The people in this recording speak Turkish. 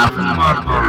Anasını var.